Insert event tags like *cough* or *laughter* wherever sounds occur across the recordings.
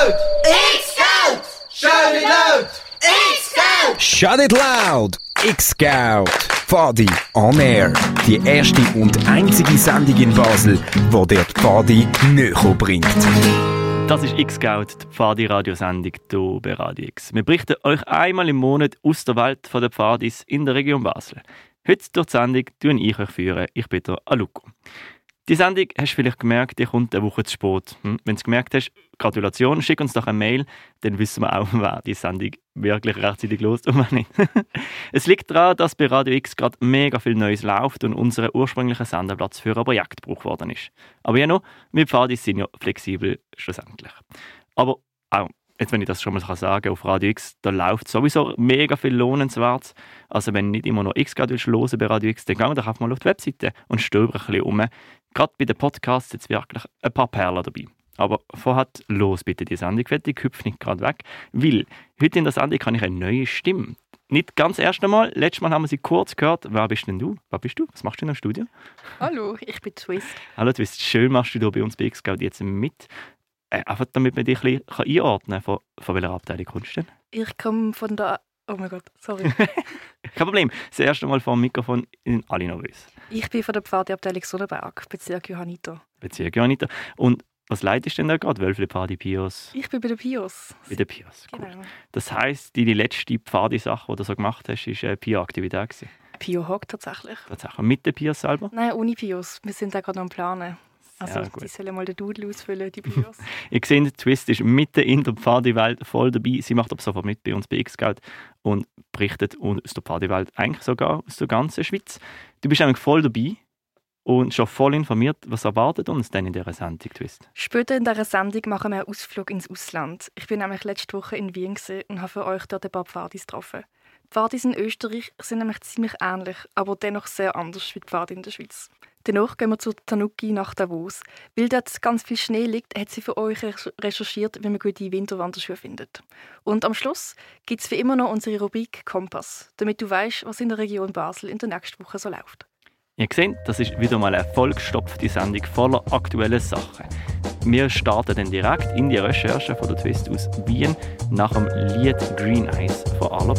loud! X-Scout! Shout it loud! X-Scout! Shut it loud! X-Scout! Pfadi on Air. Die erste und einzige Sendung in Basel, wo dir die Pfadi näher bringt. Das ist X-Scout, die Pfadi-Radiosendung hier bei Radio X. Wir berichten euch einmal im Monat aus der Welt der Pfadis in der Region Basel. Heute durch die Sendung führe ich euch. Führen. Ich bin der Aluko. Die Sendung hast du vielleicht gemerkt, die kommt eine Woche zu spät. Hm? Wenn du es gemerkt hast, Gratulation, schick uns doch eine Mail, dann wissen wir auch, *laughs* wer die Sendung wirklich rechtzeitig los und wer nicht. es liegt daran, dass bei Radio X gerade mega viel Neues läuft und unser ursprünglicher Sendeplatz für ein Projekt gebraucht worden ist. Aber ja noch, wir Pfadis sind ja flexibel schlussendlich. Aber auch jetzt wenn ich das schon mal sagen kann, auf Radio X, da läuft sowieso mega viel lohnenswert. Also wenn nicht immer noch X hören willst bei Radio X, dann geh doch einfach mal auf die Webseite und stöber ein bisschen um. Gerade bei den Podcasts jetzt wirklich ein paar Perlen dabei. Aber vorher los bitte die Sendung fertig, hüpf nicht gerade weg, weil heute in der Sendung kann ich eine neue Stimme. Nicht ganz erst einmal, letztes Mal haben wir sie kurz gehört. Wer bist denn du? Wer bist du? Was machst du in im Studio? Hallo, ich bin Twist. Hallo Twist, schön machst du hier bei uns bei X jetzt mit. Äh, einfach damit man dich ein bisschen einordnen kann. Von, von welcher Abteilung kommst du denn? Ich komme von der... Oh mein Gott, sorry. *laughs* Kein Problem. Das erste Mal vor dem Mikrofon in alle nervös. Ich bin von der Pfadiabteilung Sonnenberg, Bezirk Johanniter. Bezirk Johanniter. Und was leitest du denn da gerade? Wölfle Pfadi Pios? Ich bin bei der Pios. Bei der Pios, gut. Genau. Das heisst, deine letzte Pfadi-Sache, die du so gemacht hast, war eine Pio-Aktivität? Pio-Hock tatsächlich. Tatsächlich. Mit der Pios selber? Nein, ohne Pios. Wir sind da gerade am Planen. Also, die sollen mal den Doodle ausfüllen, die Bios. *laughs* ich sehe, Twist ist mitten in der Pfadi-Welt voll dabei. Sie macht aber sofort mit bei uns bei X-Geld und berichtet aus der Pfadi-Welt, eigentlich sogar aus der ganzen Schweiz. Du bist eigentlich voll dabei und schon voll informiert. Was erwartet uns denn in dieser Sendung, Twist? Später in dieser Sendung machen wir einen Ausflug ins Ausland. Ich bin nämlich letzte Woche in Wien und habe für euch dort ein paar Pfadis getroffen. Pfadis in Österreich sind nämlich ziemlich ähnlich, aber dennoch sehr anders wie die Pfadi in der Schweiz. Danach gehen wir zu Tanuki nach Davos. Weil dort ganz viel Schnee liegt, hat sie für euch recherchiert, wie man gute Winterwanderschuhe findet. Und am Schluss gibt es wie immer noch unsere Rubrik Kompass, damit du weißt, was in der Region Basel in der nächsten Woche so läuft. Ihr seht, das ist wieder mal eine vollgestopfte Sendung voller aktueller Sachen. Wir starten dann direkt in die Recherche von der Twist aus Wien nach dem Lied Green Eyes von Arlo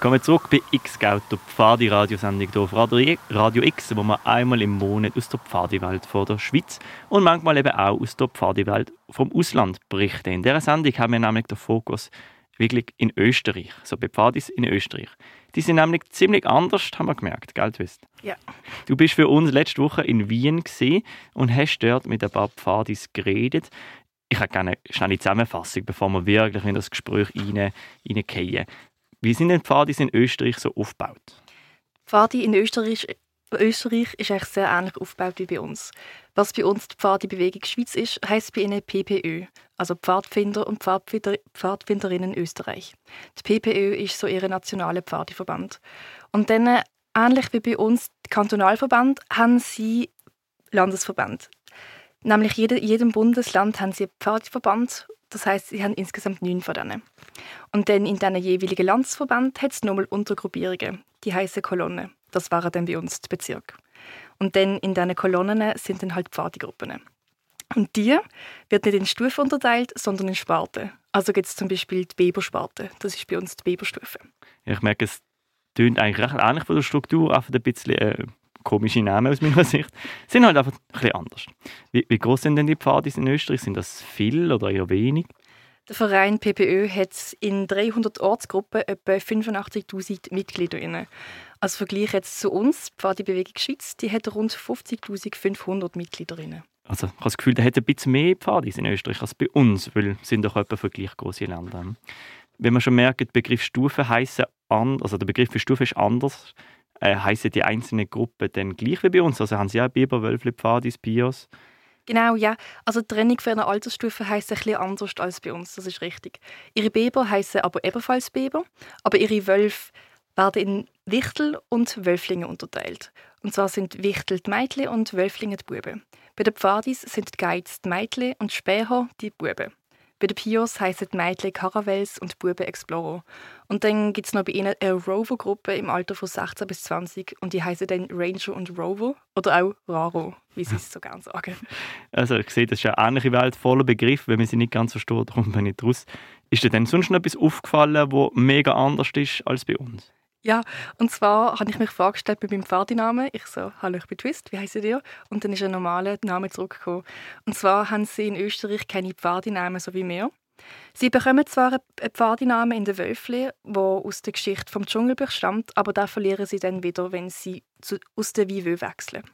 Willkommen zurück bei X-Scout, der Pfadi-Radiosendung hier auf Radio X, wo wir einmal im Monat aus der Pfadi-Welt von der Schweiz und manchmal eben auch aus der Pfadi-Welt vom Ausland berichten. In dieser Sendung haben wir nämlich den Fokus wirklich in Österreich, so bei Pfadis in Österreich. Die sind nämlich ziemlich anders, haben wir gemerkt, gell, Twist? Ja. Du bist für uns letzte Woche in Wien und hast dort mit ein paar Pfadis geredet ich habe gerne eine schnelle Zusammenfassung, bevor wir wirklich in das Gespräch rein, reingehen. Wie sind denn Pfadi in Österreich so aufgebaut? Pfadi in Österreich, Österreich ist eigentlich sehr ähnlich aufgebaut wie bei uns. Was bei uns die Pfadi-Bewegung Schweiz ist, heisst bei ihnen PPÖ, also Pfadfinder und Pfadfinder, Pfadfinderinnen Österreich. Die PPÖ ist so ihr nationaler Pfadiverband. Und dann, ähnlich wie bei uns Kantonalverband, haben sie Landesverband. Nämlich jede, jedem Bundesland haben sie Pfadverband. Das heißt, sie haben insgesamt neun von denen. Und dann in diesen jeweiligen Landsverband hat es nochmal Untergruppierungen. Die heißen Kolonne. Das waren dann bei uns die Bezirke. Und dann in diesen Kolonnen sind dann halt Pfadigruppen. Und die wird nicht in Stufen unterteilt, sondern in Sparten. Also gibt es zum Beispiel die Bebersparte. Das ist bei uns die Beberstufe. Ich merke, es tönt eigentlich recht ähnlich von der Struktur, einfach ein bisschen äh, komische Namen aus meiner *laughs* Sicht, sind halt einfach ein bisschen anders. Wie, wie groß sind denn die Pfadis in Österreich? Sind das viel oder eher wenig? Der Verein PPÖ hat in 300 Ortsgruppen etwa 85.000 Mitglieder. Als Vergleich jetzt zu uns, die Pfadi-Bewegung Schweiz, die hat rund 50.500 Mitglieder. Inne. Also ich habe das Gefühl, da hat ein bisschen mehr Pfadis in Österreich als bei uns, weil es sind doch etwa für gleich große Länder. Wenn man schon merkt, der Begriff Stufe heißen also der Begriff für Stufe ist anders äh, heißen die einzelnen Gruppen dann gleich wie bei uns? Also haben sie auch Biber, Wölfli, Pfadis, Pios? Genau, ja. Also die Trennung für eine Altersstufe heisst ein bisschen anders als bei uns, das ist richtig. Ihre Biber heißen aber ebenfalls Biber, aber ihre Wölfe werden in Wichtel und Wölflinge unterteilt. Und zwar sind Wichtel die Mädchen und Wölflinge die Buben. Bei den Pfadis sind die Geiz die Mädchen und Späher die Buben. Bei den Pios heissen die Mädchen Caravels und Buben Explorer. Und dann gibt es noch bei ihnen eine Rover-Gruppe im Alter von 16 bis 20 und die heißen dann Ranger und Rover oder auch Raro, wie sie es so gerne sagen. *laughs* Also ich sehe, das ist eine ähnliche Welt voller Begriffe, wenn man sie nicht ganz versteht, darum bin ich draus. Ist dir denn sonst noch etwas aufgefallen, was mega anders ist als bei uns? Ja, und zwar habe ich mich vorgestellt bei meinem Vaternamen. Ich so, hallo, ich bin Twist, wie heißt ihr? Und dann ist ein normaler Name zurückgekommen. Und zwar haben sie in Österreich keine Pfadinamen so wie wir. Sie bekommen zwar einen Pfadinamen in der Wölfli, wo aus der Geschichte vom Dschungelbuch stammt, aber da verlieren sie dann wieder, wenn sie aus der Wivö wechseln.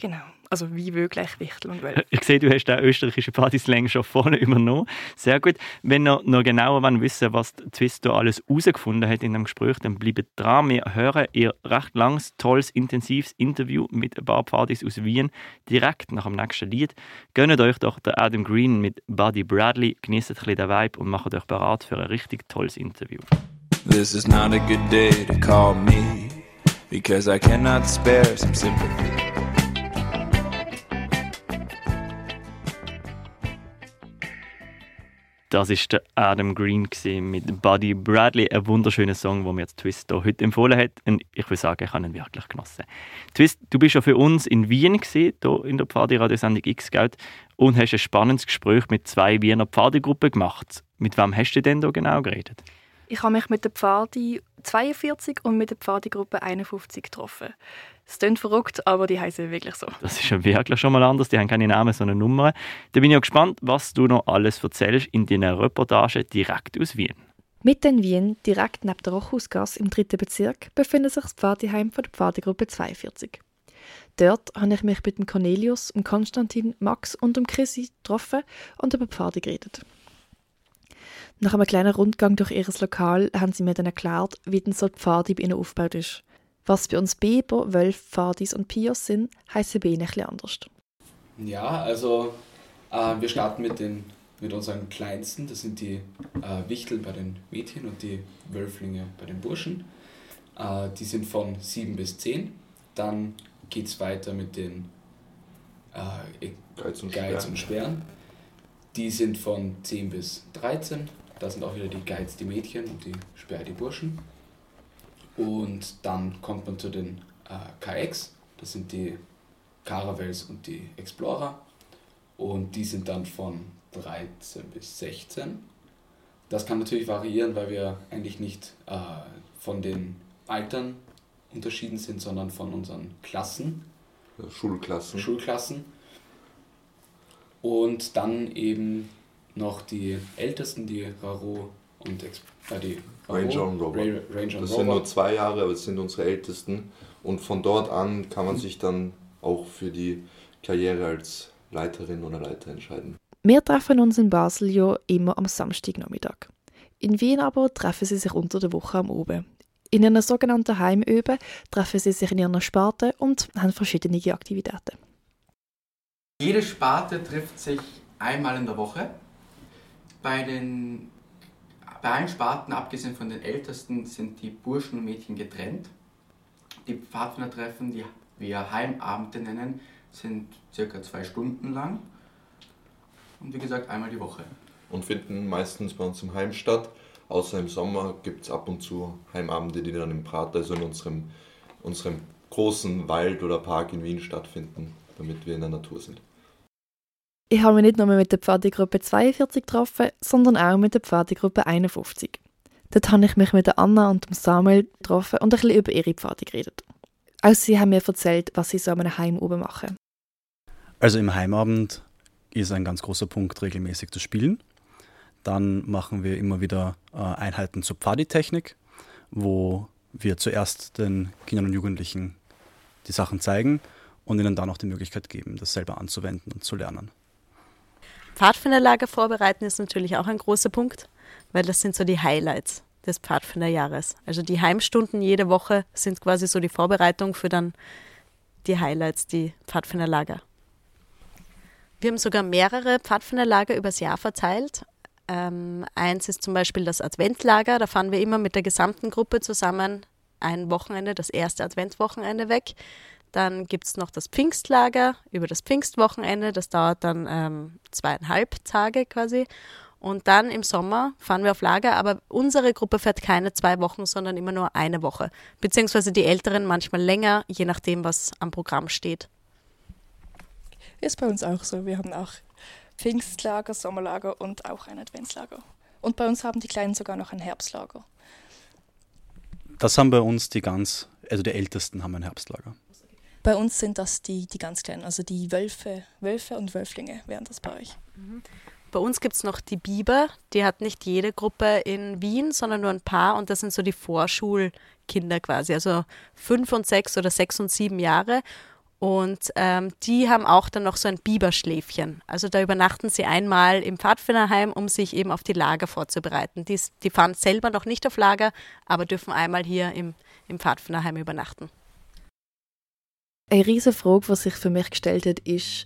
Genau. Also wie wirklich Wichtel und Wölfe. *laughs* Ich sehe, du hast den österreichischen Partyslang schon vorne übernommen. Sehr gut. Wenn ihr noch genauer wissen was Twist da alles herausgefunden hat in dem Gespräch, dann bleibt dran. Wir hören ihr recht langes, tolles, intensives Interview mit ein paar Partys aus Wien direkt nach dem nächsten Lied. Gönnt euch doch den Adam Green mit Buddy Bradley, genießt ein bisschen den Vibe und macht euch bereit für ein richtig tolles Interview. This is not a good day to call me because I cannot spare some sympathy. Das ist der Adam Green mit Buddy Bradley, ein wunderschöner Song, den mir jetzt Twist hier heute empfohlen hat. Und ich würde sagen, ich habe ihn wirklich genossen. Twist, du bist ja für uns in Wien gesehen, hier in der Pfadi-Radiosendung X-Geld und hast ein spannendes Gespräch mit zwei Wiener Pfadi-Gruppen gemacht. Mit wem hast du denn da genau geredet? Ich habe mich mit der Pfadi 42 und mit der Pfadi-Gruppe 51 getroffen. Es klingt verrückt, aber die heißen wirklich so. Das ist ja wirklich schon mal anders. Die haben keine Namen, sondern Nummern. Da bin ich auch gespannt, was du noch alles erzählst in deiner Reportage direkt aus Wien. Mitten in Wien, direkt neben der Rochhausgasse im dritten Bezirk, befindet sich das Pfadiheim von der Pfadigruppe 42. Dort habe ich mich mit dem Cornelius, dem Konstantin, Max und dem Chrissy getroffen und über Pfade geredet. Nach einem kleinen Rundgang durch ihr Lokal haben sie mir dann erklärt, wie denn so die Pfade bei ihnen aufgebaut ist. Was bei uns Biber, Wölf, Pfadis und Pios sind, heißen bei ihnen etwas anders. Ja, also äh, wir starten mit, den, mit unseren Kleinsten. Das sind die äh, Wichtel bei den Mädchen und die Wölflinge bei den Burschen. Äh, die sind von 7 bis 10. Dann geht es weiter mit den äh, Geiz und, Geiz und Sperren. Die sind von 10 bis 13 da sind auch wieder die Guides die Mädchen und die Sperr die Burschen. Und dann kommt man zu den äh, KX, das sind die Caravels und die Explorer. Und die sind dann von 13 bis 16. Das kann natürlich variieren, weil wir eigentlich nicht äh, von den Altern unterschieden sind, sondern von unseren Klassen. Schulklassen. Schulklassen. Und dann eben noch die ältesten, die Raro und Ex äh, die Raro, Ranger und Robert. Ra Ranger und das Robert. sind nur zwei Jahre, aber es sind unsere ältesten. Und von dort an kann man sich dann auch für die Karriere als Leiterin oder Leiter entscheiden. Wir treffen uns in Basel ja immer am Samstagnachmittag. In Wien aber treffen sie sich unter der Woche am Oben. In einer sogenannten Heimöbe treffen sie sich in ihrer Sparte und haben verschiedene Aktivitäten. Jede Sparte trifft sich einmal in der Woche bei den bei allen Sparten, abgesehen von den Ältesten, sind die Burschen und Mädchen getrennt. Die Pfadfindertreffen, die wir Heimabende nennen, sind circa zwei Stunden lang. Und wie gesagt, einmal die Woche. Und finden meistens bei uns im Heim statt. Außer im Sommer gibt es ab und zu Heimabende, die dann im Prater, also in unserem, unserem großen Wald oder Park in Wien stattfinden, damit wir in der Natur sind. Ich habe mich nicht nur mit der Pfadigruppe 42 getroffen, sondern auch mit der Pfadigruppe 51. Dort habe ich mich mit der Anna und Samuel getroffen und ein bisschen über ihre Pfade geredet. Auch sie haben mir erzählt, was sie so an einem Heim oben machen. Also im Heimabend ist ein ganz großer Punkt, regelmäßig zu spielen. Dann machen wir immer wieder äh, Einheiten zur Pfaditechnik, wo wir zuerst den Kindern und Jugendlichen die Sachen zeigen und ihnen dann auch die Möglichkeit geben, das selber anzuwenden und zu lernen. Pfadfinderlager vorbereiten ist natürlich auch ein großer Punkt, weil das sind so die Highlights des Pfadfinderjahres. Also die Heimstunden jede Woche sind quasi so die Vorbereitung für dann die Highlights, die Pfadfinderlager. Wir haben sogar mehrere Pfadfinderlager übers Jahr verteilt. Ähm, eins ist zum Beispiel das Adventlager. Da fahren wir immer mit der gesamten Gruppe zusammen ein Wochenende, das erste Adventswochenende weg. Dann gibt es noch das Pfingstlager über das Pfingstwochenende. Das dauert dann ähm, zweieinhalb Tage quasi. Und dann im Sommer fahren wir auf Lager, aber unsere Gruppe fährt keine zwei Wochen, sondern immer nur eine Woche. Beziehungsweise die Älteren manchmal länger, je nachdem, was am Programm steht. Ist bei uns auch so. Wir haben auch Pfingstlager, Sommerlager und auch ein Adventslager. Und bei uns haben die Kleinen sogar noch ein Herbstlager. Das haben bei uns die ganz, also die Ältesten haben ein Herbstlager. Bei uns sind das die, die ganz Kleinen, also die Wölfe, Wölfe und Wölflinge wären das bei euch. Mhm. Bei uns gibt es noch die Biber, die hat nicht jede Gruppe in Wien, sondern nur ein paar und das sind so die Vorschulkinder quasi, also fünf und sechs oder sechs und sieben Jahre. Und ähm, die haben auch dann noch so ein Biberschläfchen. Also da übernachten sie einmal im Pfadfinderheim, um sich eben auf die Lager vorzubereiten. Die, die fahren selber noch nicht auf Lager, aber dürfen einmal hier im, im Pfadfinderheim übernachten. Eine riesige Frage, die sich für mich gestellt hat, ist,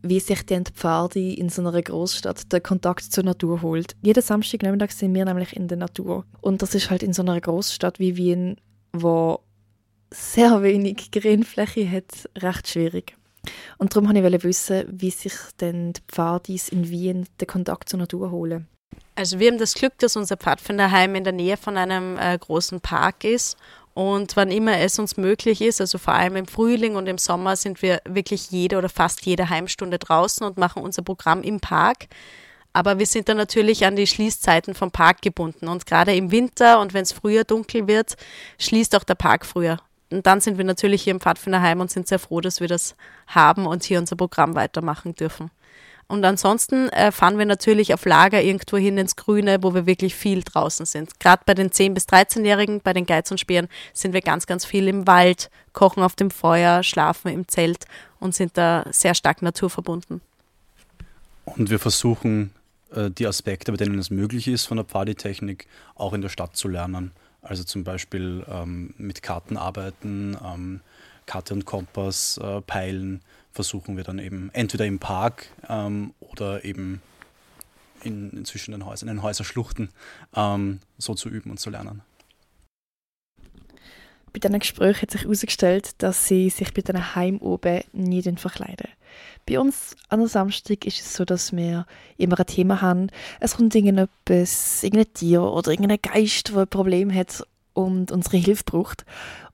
wie sich die Pfadi in so einer Großstadt den Kontakt zur Natur holt. Jeden Samstag Nachmittag sind wir nämlich in der Natur. Und das ist halt in so einer Großstadt wie Wien, wo sehr wenig Grünfläche hat, recht schwierig. Und darum wollte ich wissen, wie sich denn die Pfadis in Wien den Kontakt zur Natur holen. Also wir haben das Glück, dass unser Pfadfinderheim in der Nähe von einem äh, großen Park ist und wann immer es uns möglich ist, also vor allem im Frühling und im Sommer, sind wir wirklich jede oder fast jede Heimstunde draußen und machen unser Programm im Park. Aber wir sind dann natürlich an die Schließzeiten vom Park gebunden. Und gerade im Winter und wenn es früher dunkel wird, schließt auch der Park früher und dann sind wir natürlich hier im Pfadfinderheim und sind sehr froh, dass wir das haben und hier unser Programm weitermachen dürfen. Und ansonsten äh, fahren wir natürlich auf Lager irgendwo hin ins Grüne, wo wir wirklich viel draußen sind. Gerade bei den 10- bis 13-Jährigen, bei den Geiz und Speeren, sind wir ganz, ganz viel im Wald, kochen auf dem Feuer, schlafen im Zelt und sind da sehr stark naturverbunden. Und wir versuchen, äh, die Aspekte, bei denen es möglich ist, von der Pfaditechnik auch in der Stadt zu lernen. Also zum Beispiel ähm, mit Karten arbeiten, ähm, Karte und Kompass äh, peilen, versuchen wir dann eben entweder im Park ähm, oder eben in, in zwischen den Häusern, in den Häuserschluchten ähm, so zu üben und zu lernen. Bei diesem Gespräch hat sich herausgestellt, dass sie sich bei diesen Heim oben nie verkleiden. Bei uns an der Samstag ist es so, dass wir immer ein Thema haben. Es kommt irgendetwas, irgendein Tier oder irgendein Geist, der ein Problem hat und unsere Hilfe braucht.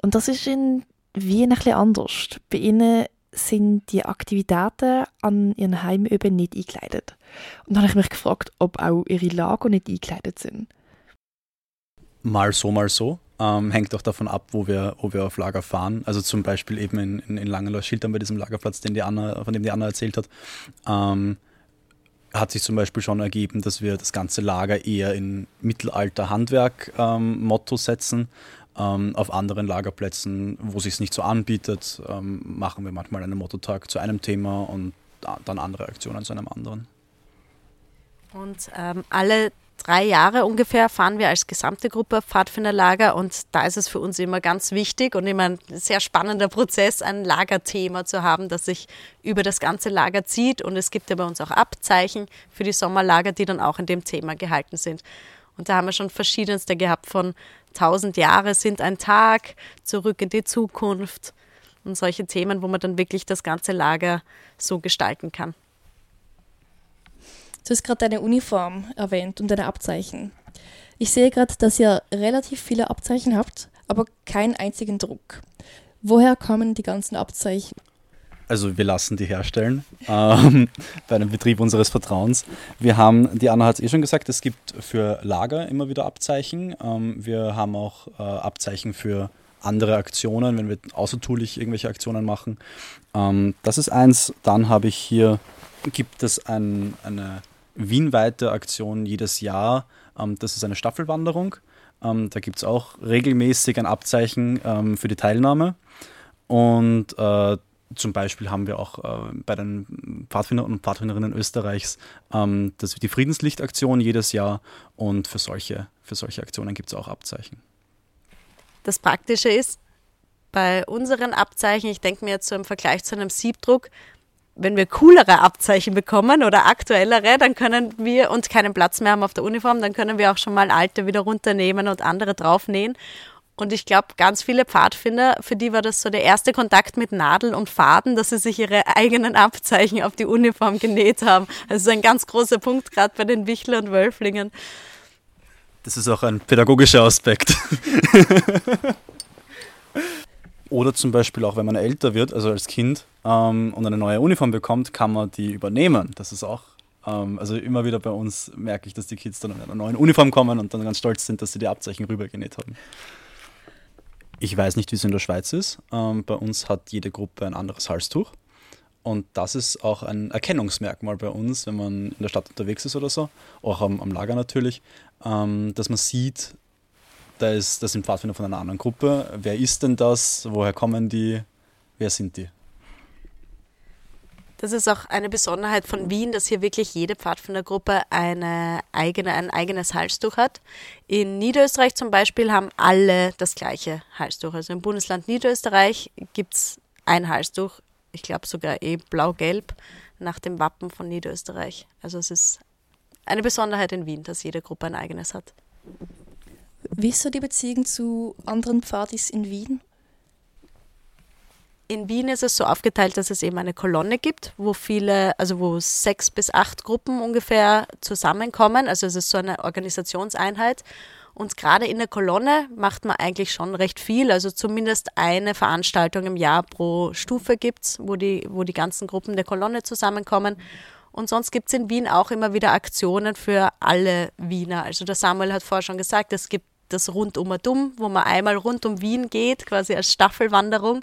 Und das ist in Wien ein bisschen anders. Bei ihnen sind die Aktivitäten an ihren Heimöben nicht eingekleidet. Und dann habe ich mich gefragt, ob auch ihre Lager nicht eingekleidet sind. Mal so, mal so. Ähm, hängt auch davon ab, wo wir, wo wir auf Lager fahren. Also zum Beispiel eben in, in, in Langenloh-Schildern bei diesem Lagerplatz, den die Anna, von dem die Anna erzählt hat, ähm, hat sich zum Beispiel schon ergeben, dass wir das ganze Lager eher in Mittelalter-Handwerk-Motto ähm, setzen. Ähm, auf anderen Lagerplätzen, wo sich es nicht so anbietet, ähm, machen wir manchmal einen Mottotag zu einem Thema und dann andere Aktionen zu einem anderen. Und ähm, alle drei Jahre ungefähr fahren wir als gesamte Gruppe Pfadfinderlager und da ist es für uns immer ganz wichtig und immer ein sehr spannender Prozess, ein Lagerthema zu haben, das sich über das ganze Lager zieht und es gibt ja bei uns auch Abzeichen für die Sommerlager, die dann auch in dem Thema gehalten sind. Und da haben wir schon verschiedenste gehabt von 1000 Jahre sind ein Tag, zurück in die Zukunft und solche Themen, wo man dann wirklich das ganze Lager so gestalten kann. Du hast gerade deine Uniform erwähnt und deine Abzeichen. Ich sehe gerade, dass ihr relativ viele Abzeichen habt, aber keinen einzigen Druck. Woher kommen die ganzen Abzeichen? Also wir lassen die herstellen ähm, *laughs* bei einem Betrieb unseres Vertrauens. Wir haben, die Anna hat es eh schon gesagt, es gibt für Lager immer wieder Abzeichen. Ähm, wir haben auch äh, Abzeichen für andere Aktionen, wenn wir außertulich irgendwelche Aktionen machen. Ähm, das ist eins. Dann habe ich hier, gibt es ein, eine wienweite Aktion jedes Jahr. Ähm, das ist eine Staffelwanderung. Ähm, da gibt es auch regelmäßig ein Abzeichen ähm, für die Teilnahme. Und äh, zum Beispiel haben wir auch äh, bei den Pfadfindern und Pfadfinderinnen Österreichs ähm, das, die Friedenslichtaktion jedes Jahr und für solche, für solche Aktionen gibt es auch Abzeichen. Das Praktische ist, bei unseren Abzeichen, ich denke mir jetzt so im Vergleich zu einem Siebdruck, wenn wir coolere Abzeichen bekommen oder aktuellere, dann können wir und keinen Platz mehr haben auf der Uniform, dann können wir auch schon mal alte wieder runternehmen und andere draufnähen. Und ich glaube, ganz viele Pfadfinder, für die war das so der erste Kontakt mit Nadel und Faden, dass sie sich ihre eigenen Abzeichen auf die Uniform genäht haben. Also ein ganz großer Punkt, gerade bei den Wichler und Wölflingen. Das ist auch ein pädagogischer Aspekt. *laughs* Oder zum Beispiel auch, wenn man älter wird, also als Kind, ähm, und eine neue Uniform bekommt, kann man die übernehmen. Das ist auch, ähm, also immer wieder bei uns merke ich, dass die Kids dann in einer neuen Uniform kommen und dann ganz stolz sind, dass sie die Abzeichen rübergenäht haben. Ich weiß nicht, wie es in der Schweiz ist. Ähm, bei uns hat jede Gruppe ein anderes Halstuch. Und das ist auch ein Erkennungsmerkmal bei uns, wenn man in der Stadt unterwegs ist oder so, auch am, am Lager natürlich, ähm, dass man sieht, da, ist, das sind Pfadfinder von einer anderen Gruppe. Wer ist denn das? Woher kommen die? Wer sind die? Das ist auch eine Besonderheit von Wien, dass hier wirklich jede Pfadfindergruppe eine eigene, ein eigenes Halstuch hat. In Niederösterreich zum Beispiel haben alle das gleiche Halstuch. Also im Bundesland Niederösterreich gibt es ein Halstuch, ich glaube sogar eh blau-gelb, nach dem Wappen von Niederösterreich. Also es ist eine Besonderheit in Wien, dass jede Gruppe ein eigenes hat. Wie ist so die Beziehung zu anderen Pfadis in Wien? In Wien ist es so aufgeteilt, dass es eben eine Kolonne gibt, wo viele, also wo sechs bis acht Gruppen ungefähr zusammenkommen. Also es ist so eine Organisationseinheit. Und gerade in der Kolonne macht man eigentlich schon recht viel. Also zumindest eine Veranstaltung im Jahr pro Stufe gibt es, wo die, wo die ganzen Gruppen der Kolonne zusammenkommen. Und sonst gibt es in Wien auch immer wieder Aktionen für alle Wiener. Also der Samuel hat vorher schon gesagt, es gibt das Rundum wo man einmal rund um Wien geht, quasi als Staffelwanderung.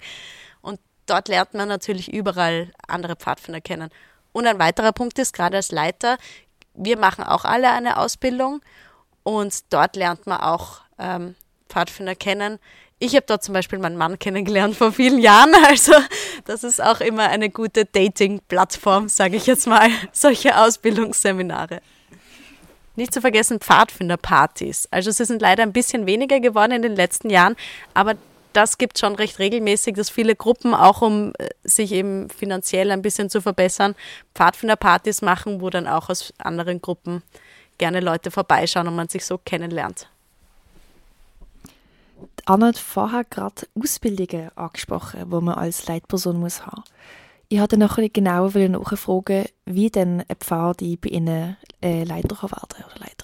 Dort lernt man natürlich überall andere Pfadfinder kennen. Und ein weiterer Punkt ist, gerade als Leiter, wir machen auch alle eine Ausbildung und dort lernt man auch ähm, Pfadfinder kennen. Ich habe dort zum Beispiel meinen Mann kennengelernt vor vielen Jahren. *laughs* Also das ist auch immer eine gute Dating-Plattform, sage ich jetzt mal, *laughs* solche Ausbildungsseminare. Nicht zu vergessen Pfadfinderpartys. Also sie sind leider ein bisschen weniger geworden in den letzten Jahren, aber das gibt schon recht regelmäßig, dass viele Gruppen auch um äh, sich eben finanziell ein bisschen zu verbessern, Pfadfinderpartys machen, wo dann auch aus anderen Gruppen gerne Leute vorbeischauen und man sich so kennenlernt. Anna hat vorher gerade Ausbildungen angesprochen, wo man als Leitperson muss haben. Ich wollte noch genauer nachfragen, wie denn ein Pfadi bei Ihnen äh, Leiter werden oder Leiterin.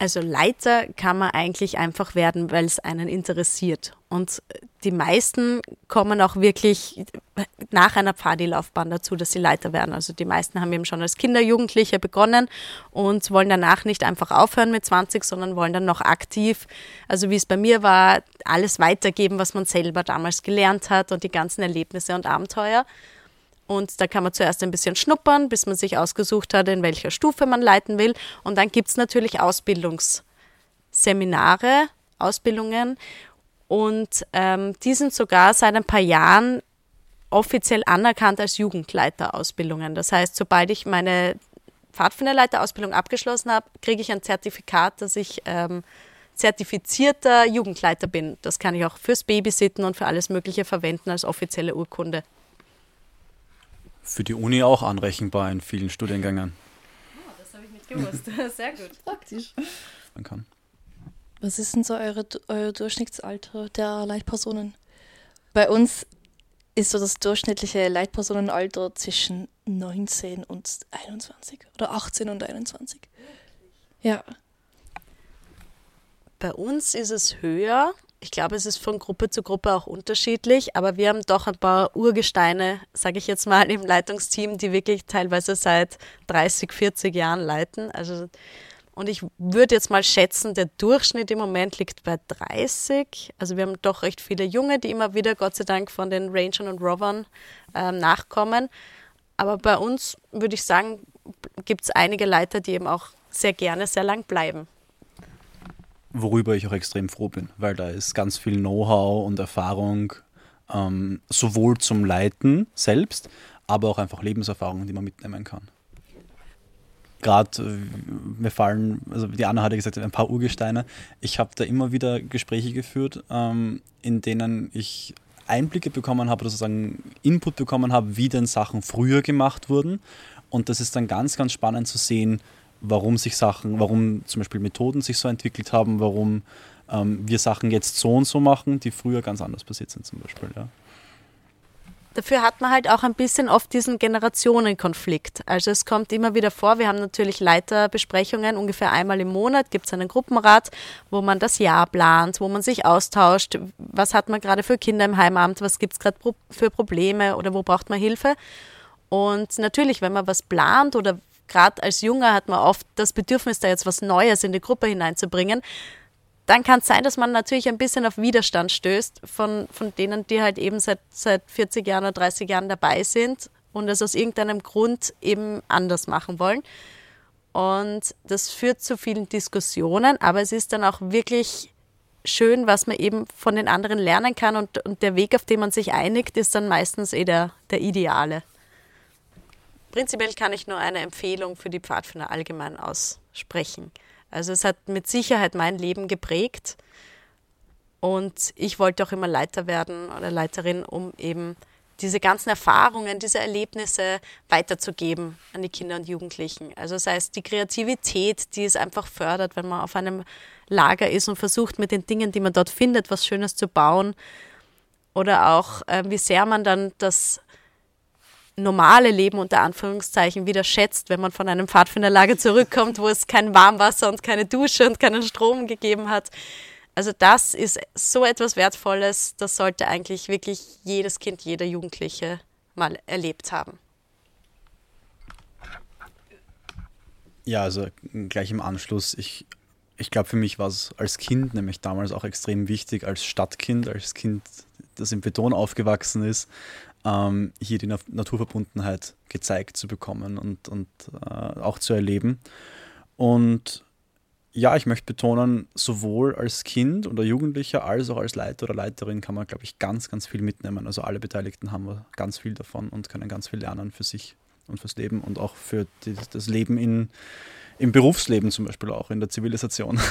Also Leiter kann man eigentlich einfach werden, weil es einen interessiert. Und die meisten kommen auch wirklich nach einer Pfadilaufbahn dazu, dass sie Leiter werden. Also die meisten haben eben schon als Kinder, Jugendliche begonnen und wollen danach nicht einfach aufhören mit 20, sondern wollen dann noch aktiv, also wie es bei mir war, alles weitergeben, was man selber damals gelernt hat und die ganzen Erlebnisse und Abenteuer. Und da kann man zuerst ein bisschen schnuppern, bis man sich ausgesucht hat, in welcher Stufe man leiten will. Und dann gibt es natürlich Ausbildungsseminare, Ausbildungen. Und ähm, die sind sogar seit ein paar Jahren offiziell anerkannt als Jugendleiterausbildungen. Das heißt, sobald ich meine Pfadfinderleiterausbildung abgeschlossen habe, kriege ich ein Zertifikat, dass ich ähm, zertifizierter Jugendleiter bin. Das kann ich auch fürs Babysitten und für alles Mögliche verwenden als offizielle Urkunde für die Uni auch anrechenbar in vielen Studiengängen. Oh, das habe ich nicht gewusst. *laughs* *laughs* Sehr gut. Praktisch. Man kann. Was ist denn so eure, euer Durchschnittsalter der Leitpersonen? Bei uns ist so das durchschnittliche Leitpersonenalter zwischen 19 und 21 oder 18 und 21. Ja. Bei uns ist es höher, ich glaube, es ist von Gruppe zu Gruppe auch unterschiedlich, aber wir haben doch ein paar Urgesteine, sage ich jetzt mal, im Leitungsteam, die wirklich teilweise seit 30, 40 Jahren leiten. Also, und ich würde jetzt mal schätzen, der Durchschnitt im Moment liegt bei 30. Also wir haben doch recht viele Junge, die immer wieder, Gott sei Dank, von den Rangern und Rovern äh, nachkommen. Aber bei uns würde ich sagen, gibt es einige Leiter, die eben auch sehr gerne sehr lang bleiben worüber ich auch extrem froh bin, weil da ist ganz viel Know-how und Erfahrung, ähm, sowohl zum Leiten selbst, aber auch einfach Lebenserfahrungen, die man mitnehmen kann. Gerade, äh, mir fallen, also die Anna hat ja gesagt, ein paar Urgesteine. Ich habe da immer wieder Gespräche geführt, ähm, in denen ich Einblicke bekommen habe oder sozusagen Input bekommen habe, wie denn Sachen früher gemacht wurden. Und das ist dann ganz, ganz spannend zu sehen, warum sich Sachen, warum zum Beispiel Methoden sich so entwickelt haben, warum ähm, wir Sachen jetzt so und so machen, die früher ganz anders passiert sind zum Beispiel. Ja. Dafür hat man halt auch ein bisschen oft diesen Generationenkonflikt. Also es kommt immer wieder vor, wir haben natürlich Leiterbesprechungen, ungefähr einmal im Monat gibt es einen Gruppenrat, wo man das Jahr plant, wo man sich austauscht, was hat man gerade für Kinder im Heimamt, was gibt es gerade für Probleme oder wo braucht man Hilfe. Und natürlich, wenn man was plant oder gerade als Junger hat man oft das Bedürfnis, da jetzt was Neues in die Gruppe hineinzubringen, dann kann es sein, dass man natürlich ein bisschen auf Widerstand stößt von, von denen, die halt eben seit, seit 40 Jahren oder 30 Jahren dabei sind und es aus irgendeinem Grund eben anders machen wollen. Und das führt zu vielen Diskussionen, aber es ist dann auch wirklich schön, was man eben von den anderen lernen kann und, und der Weg, auf den man sich einigt, ist dann meistens eh der, der ideale. Prinzipiell kann ich nur eine Empfehlung für die Pfadfinder allgemein aussprechen. Also es hat mit Sicherheit mein Leben geprägt und ich wollte auch immer Leiter werden oder Leiterin, um eben diese ganzen Erfahrungen, diese Erlebnisse weiterzugeben an die Kinder und Jugendlichen. Also sei es die Kreativität, die es einfach fördert, wenn man auf einem Lager ist und versucht mit den Dingen, die man dort findet, was Schönes zu bauen. Oder auch, äh, wie sehr man dann das normale Leben unter Anführungszeichen wieder schätzt, wenn man von einem Pfadfinderlager zurückkommt, wo es kein Warmwasser und keine Dusche und keinen Strom gegeben hat. Also das ist so etwas Wertvolles, das sollte eigentlich wirklich jedes Kind, jeder Jugendliche mal erlebt haben. Ja, also gleich im Anschluss, ich, ich glaube, für mich war es als Kind nämlich damals auch extrem wichtig, als Stadtkind, als Kind, das im Beton aufgewachsen ist, ähm, hier die Naturverbundenheit gezeigt zu bekommen und, und äh, auch zu erleben. Und ja, ich möchte betonen, sowohl als Kind oder Jugendlicher als auch als Leiter oder Leiterin kann man, glaube ich, ganz, ganz viel mitnehmen. Also alle Beteiligten haben ganz viel davon und können ganz viel lernen für sich und fürs Leben und auch für die, das Leben in, im Berufsleben zum Beispiel auch, in der Zivilisation. *laughs*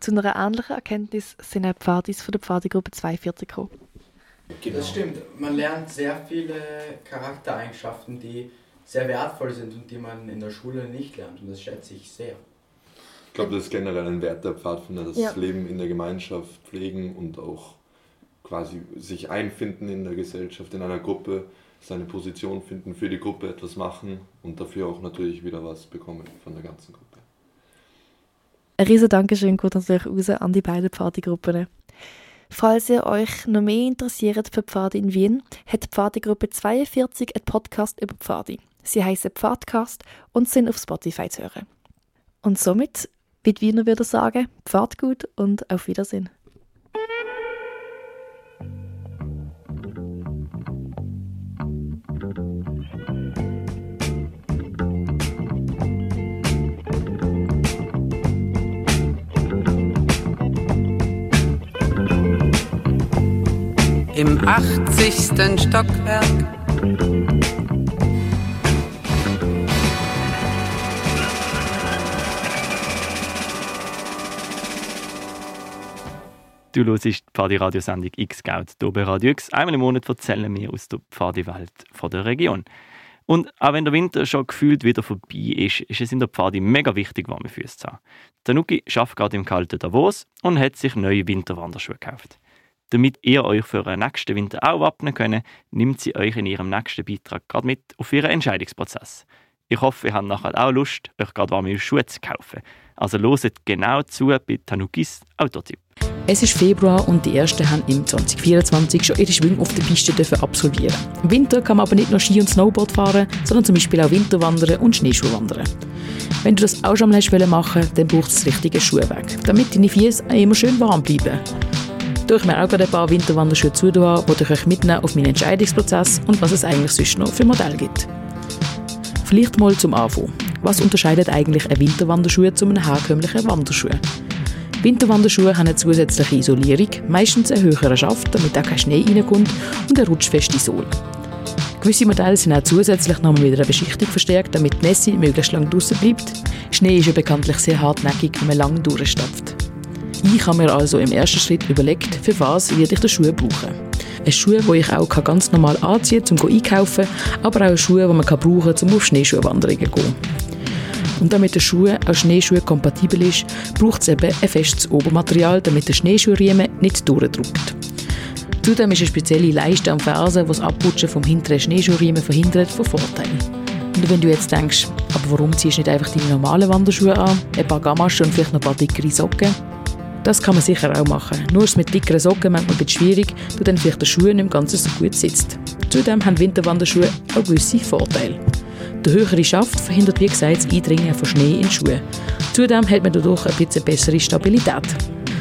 Zu einer ähnlichen Erkenntnis sind auch Pfadis von der Pfadigruppe 42 gekommen. Genau. Das stimmt. Man lernt sehr viele Charaktereigenschaften, die sehr wertvoll sind und die man in der Schule nicht lernt. Und das schätze ich sehr. Ich glaube, das ist generell ein Wert der Pfadfinder, das ja. Leben in der Gemeinschaft pflegen und auch quasi sich einfinden in der Gesellschaft, in einer Gruppe, seine Position finden, für die Gruppe etwas machen und dafür auch natürlich wieder was bekommen von der ganzen Gruppe. Ein riesen Dankeschön geht natürlich raus an die beiden Pfadigruppen. Falls ihr euch noch mehr interessiert für Pfade in Wien, hat Pfadegruppe 42 einen Podcast über Pfade. Sie heißen Pfadcast und sind auf Spotify zu hören. Und somit, die Wiener würde sagen, Pfad gut und auf Wiedersehen. Im 80. Stockwerk. Du hörst die Pfadi-Radiosendung X-Scout hier Radio X. Einmal im Monat erzählen wir aus der Pfadi-Welt der Region. Und auch wenn der Winter schon gefühlt wieder vorbei ist, ist es in der Pfadi mega wichtig, warme Füße zu haben. Tanuki arbeitet gerade im kalten Davos und hat sich neue Winterwanderschuhe gekauft. Damit ihr euch für den nächsten Winter auch wappnen könnt, nimmt sie euch in ihrem nächsten Beitrag gerade mit auf ihren Entscheidungsprozess. Ich hoffe, ihr habt nachher auch Lust, euch gerade warme Schuhe zu kaufen. Also loset genau zu bei Tanukis Autotipp. Es ist Februar und die Ersten haben im 2024 schon ihre Schwünge auf der Piste dürfen absolvieren. Im Winter kann man aber nicht nur Ski und Snowboard fahren, sondern zum Beispiel auch Winterwandern und Schneeschuhwandern. Wenn du das auch schon mal machen willst, dann brauchst du das richtige Schuhwerk, damit deine Füße immer schön warm bleiben. Da ich mir auch gerade ein paar Winterwanderschuhe zutun wollte ich euch mitnehmen auf meinen Entscheidungsprozess und was es eigentlich sonst noch für Modelle gibt. Vielleicht mal zum Anfang. Was unterscheidet eigentlich ein Winterwanderschuh zu einem herkömmlichen Wanderschuh? Winterwanderschuhe haben eine zusätzliche Isolierung, meistens einen höheren Schaft, damit auch kein Schnee reinkommt und eine rutschfeste Sohle. Gewisse Modelle sind auch zusätzlich nochmal mit einer Beschichtung verstärkt, damit die Nässe möglichst lang draußen bleibt. Schnee ist ja bekanntlich sehr hartnäckig, wenn man lange durchstapft. Ich habe mir also im ersten Schritt überlegt, für was werde ich den Schuh brauchen. Ein Schuh, den ich auch ganz normal anziehen kann, um einkaufen, aber auch ein Schuh, den man brauchen kann, um auf Schneeschuhwanderungen zu gehen. Und damit der Schuh auch Schneeschuhe kompatibel ist, braucht es eben ein festes Obermaterial, damit der Schneeschuhriemen nicht durchdrückt. Zudem ist eine spezielle Leiste am Fersen, die das Abrutschen vom hinteren Schneeschuhriemen verhindert, von Vorteil. Und wenn du jetzt denkst, aber warum ziehst du nicht einfach deine normalen Wanderschuhe an, ein paar Gamaschen und vielleicht noch ein paar dickere Socken? Das kann man sicher auch machen. Nur mit dickeren Socken manchmal ein bisschen schwierig, da dann vielleicht der Schuh nicht im Ganzen so gut sitzt. Zudem haben Winterwanderschuhe auch gewisse Vorteile. Der höhere Schaft verhindert, wie gesagt, das Eindringen von Schnee in die Schuhe. Zudem hat man dadurch ein bisschen bessere Stabilität.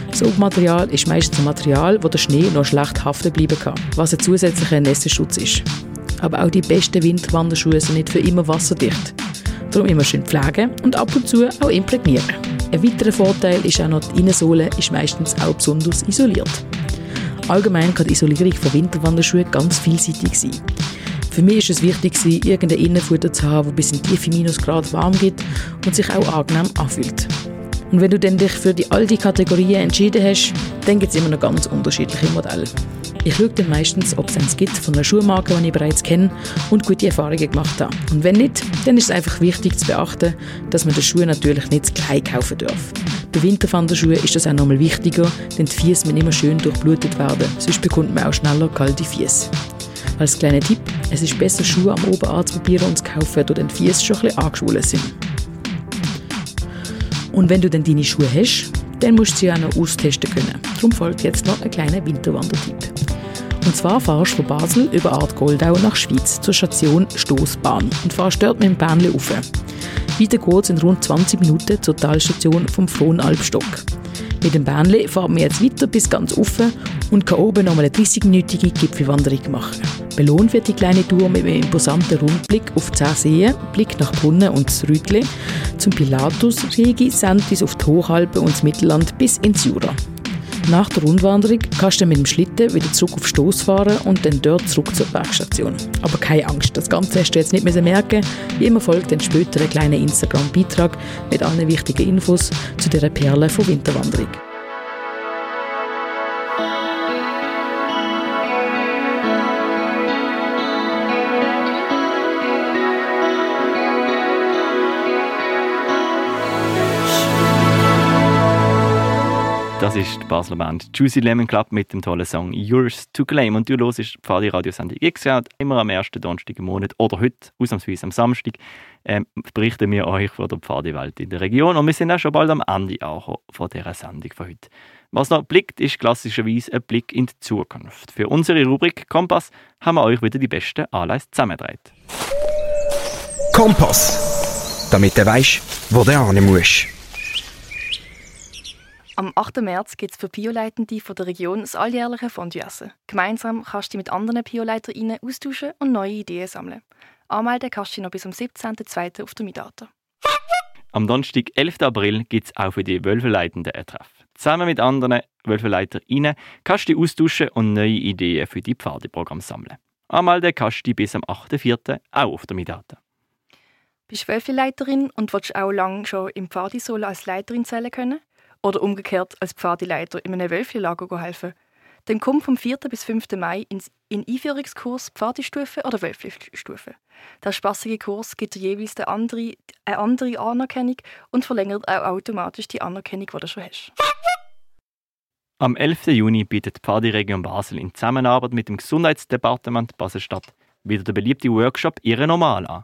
Das Obermaterial ist meistens ein Material, wo der Schnee noch schlecht haften bleiben kann, was ein zusätzlicher Nässeschutz ist. Aber auch die besten Winterwanderschuhe sind nicht für immer wasserdicht. Darum immer schön pflegen und ab und zu auch imprägnieren. Ein weiterer Vorteil ist auch noch, die Innensohle ist meistens auch besonders isoliert. Allgemein kann die Isolierung von Winterwanderschuhen ganz vielseitig sein. Für mich ist es wichtig, irgendein Innenfutter zu haben, das bis in tiefe Minusgrad warm geht und sich auch angenehm anfühlt. Und wenn du dann dich für die all die Kategorien entschieden hast, dann gibt es immer noch ganz unterschiedliche Modelle. Ich schaue dann meistens, ob es eins gibt von einer Schuhmarke, die ich bereits kenne und gute Erfahrungen gemacht habe. Und wenn nicht, dann ist es einfach wichtig zu beachten, dass man die Schuhe natürlich nicht zu klein kaufen darf. Bei Winterwanderschuhen ist das auch nochmal wichtiger, denn die Füße müssen immer schön durchblutet werden, sonst bekommt man auch schneller kalte Füße. Als kleiner Tipp, es ist besser, Schuhe am Oberarzt probieren und zu kaufen, da die Füße schon ein bisschen angeschwollen sind. Und wenn du dann deine Schuhe hast, dann musst du sie auch noch austesten können. Darum folgt jetzt noch ein kleiner Winterwandertipp. Und zwar fahrst du von Basel über Art Goldau nach Schweiz zur Station Stoßbahn und fahrst dort mit dem Bähnchen rauf. Weiter geht es in rund 20 Minuten zur Talstation vom Frohnalbstock. Mit dem Bähnchen fahren wir jetzt weiter bis ganz offen und kann oben nochmal eine 30-minütige Gipfelwanderung machen. Belohnt wird die kleine Tour mit einem imposanten Rundblick auf 10 Seen, Blick nach Brunnen und das Rütli, zum Pilatus, Regi, Sentis auf die Hochalpen und das Mittelland bis ins Jura. Nach der Rundwanderung kannst du mit dem Schlitten wieder zurück auf Stoß fahren und dann dort zurück zur Bergstation. Aber keine Angst, das Ganze hast du jetzt nicht merken Wie immer folgt dann später ein kleiner Instagram-Beitrag mit allen wichtigen Infos zu dieser Perle von Winterwanderung. Das ist die Basler Band Juicy Lemon Club mit dem tollen Song Yours to Claim. Und du hörst Pfadi Radiosendung X-Out immer am ersten Donnerstag im Monat oder heute, ausnahmsweise am Samstag, ähm, berichten wir euch von der Pfadi-Welt in der Region. Und wir sind auch schon bald am Ende angekommen von dieser Sendung von heute. Was noch blickt, ist klassischerweise ein Blick in die Zukunft. Für unsere Rubrik Kompass haben wir euch wieder die besten Anlässe zusammengedreht. Kompass, damit du weißt, wo du hin musst. Am 8. März gibt es für Bioleitende von der Region das alljährliche Fondue-Essen. Gemeinsam kannst du dich mit anderen BioleiterInnen austauschen und neue Ideen sammeln. Anmelden kannst du dich noch bis am 17.02. auf der Midata. Am Donnerstag, 11. April, gibt es auch für die Wölfeleitenden ein Treff. Zusammen mit anderen WölfeleiterInnen kannst du dich austauschen und neue Ideen für die Pfadeprogramm sammeln. Anmelden kannst du dich bis am 8.04. auch auf der Midata. Bist du Wölfeleiterin und willst auch lange schon im Pfadisol als Leiterin zählen können? Oder umgekehrt als Pfadileiter in einem Wölfli-Lager helfen. Dann komm vom 4. bis 5. Mai ins in Einführungskurs Pfadistufe oder Wölfli-Stufe. Der spaßige Kurs gibt dir jeweils eine andere, eine andere Anerkennung und verlängert auch automatisch die Anerkennung, die du schon hast. Am 11. Juni bietet die Pfadi-Region Basel in Zusammenarbeit mit dem Gesundheitsdepartement Basel-Stadt wieder der beliebte Workshop «Ihre Normal» an.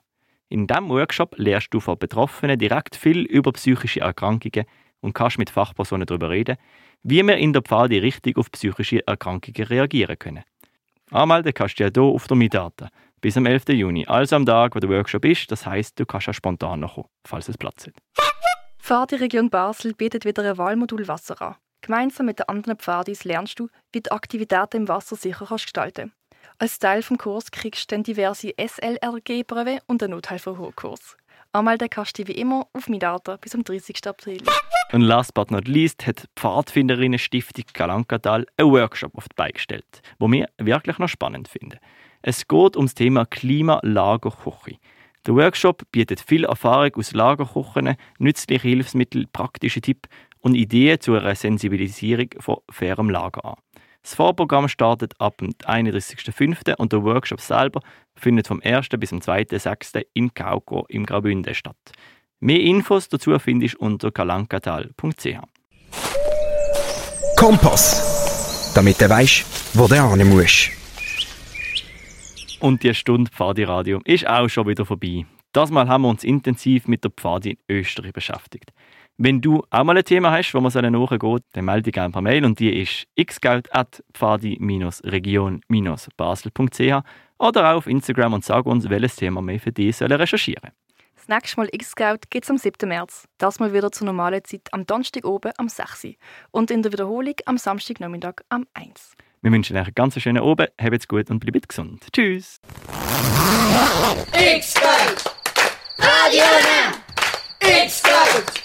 In diesem Workshop lernst du von Betroffenen direkt viel über psychische Erkrankungen und kannst mit Fachpersonen darüber reden, wie wir in der Pfade richtig auf psychische Erkrankungen reagieren können. Anmelden kannst du ja hier auf der Midata bis am 11. Juni, also am Tag, wo der Workshop ist. Das heißt, du kannst ja spontan noch kommen, falls es Platz hat. Pfadi Region Basel bietet wieder ein Wahlmodul Wasser an. Gemeinsam mit den anderen Pfadis lernst du, wie du Aktivitäten im Wasser sicher kannst gestalten Als Teil des Kurs kriegst du dann diverse SLRG-Briefe und einen Nothelferkurs. Anmelden kannst du wie immer auf Midata bis am 30. April. Und last but not least hat die Pfadfinderinnen-Stiftung Kalankatal einen Workshop auf die Beine gestellt, wo wir wirklich noch spannend finden. Es geht um das Thema Klimalagerkoche. Der Workshop bietet viel Erfahrung aus Lagerkochen, nützliche Hilfsmittel, praktische Tipps und Ideen zu einer Sensibilisierung von fairem Lager an. Das Vorprogramm startet ab dem 31.05. und der Workshop selber findet vom 1. bis zum 2.06. in Kauko im Graubünden statt. Mehr Infos dazu findest du unter kalankatal.ch. Kompass. Damit du weißt, wo du hin musst. Und die Stunde Pfadi-Radio ist auch schon wieder vorbei. Das Mal haben wir uns intensiv mit der Pfadi in Österreich beschäftigt. Wenn du auch mal ein Thema hast, wo man nachgehen soll, dann melde dich gerne per Mail und die ist xgeld.pfadi-region-basel.ch oder auch auf Instagram und sag uns, welches Thema wir für dich recherchieren sollen. Das nächste Mal X-Scout gibt es am 7. März. Das mal wieder zur normalen Zeit am Donnerstag oben am 6. und in der Wiederholung am Samstagnachmittag am 1. Wir wünschen euch einen ganz schönen Abend, habt's gut und bleibt gesund. Tschüss! X-Scout! Radio Now! X-Scout!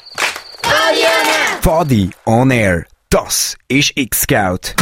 Radio Now! Fadi on Air. Das ist X-Scout.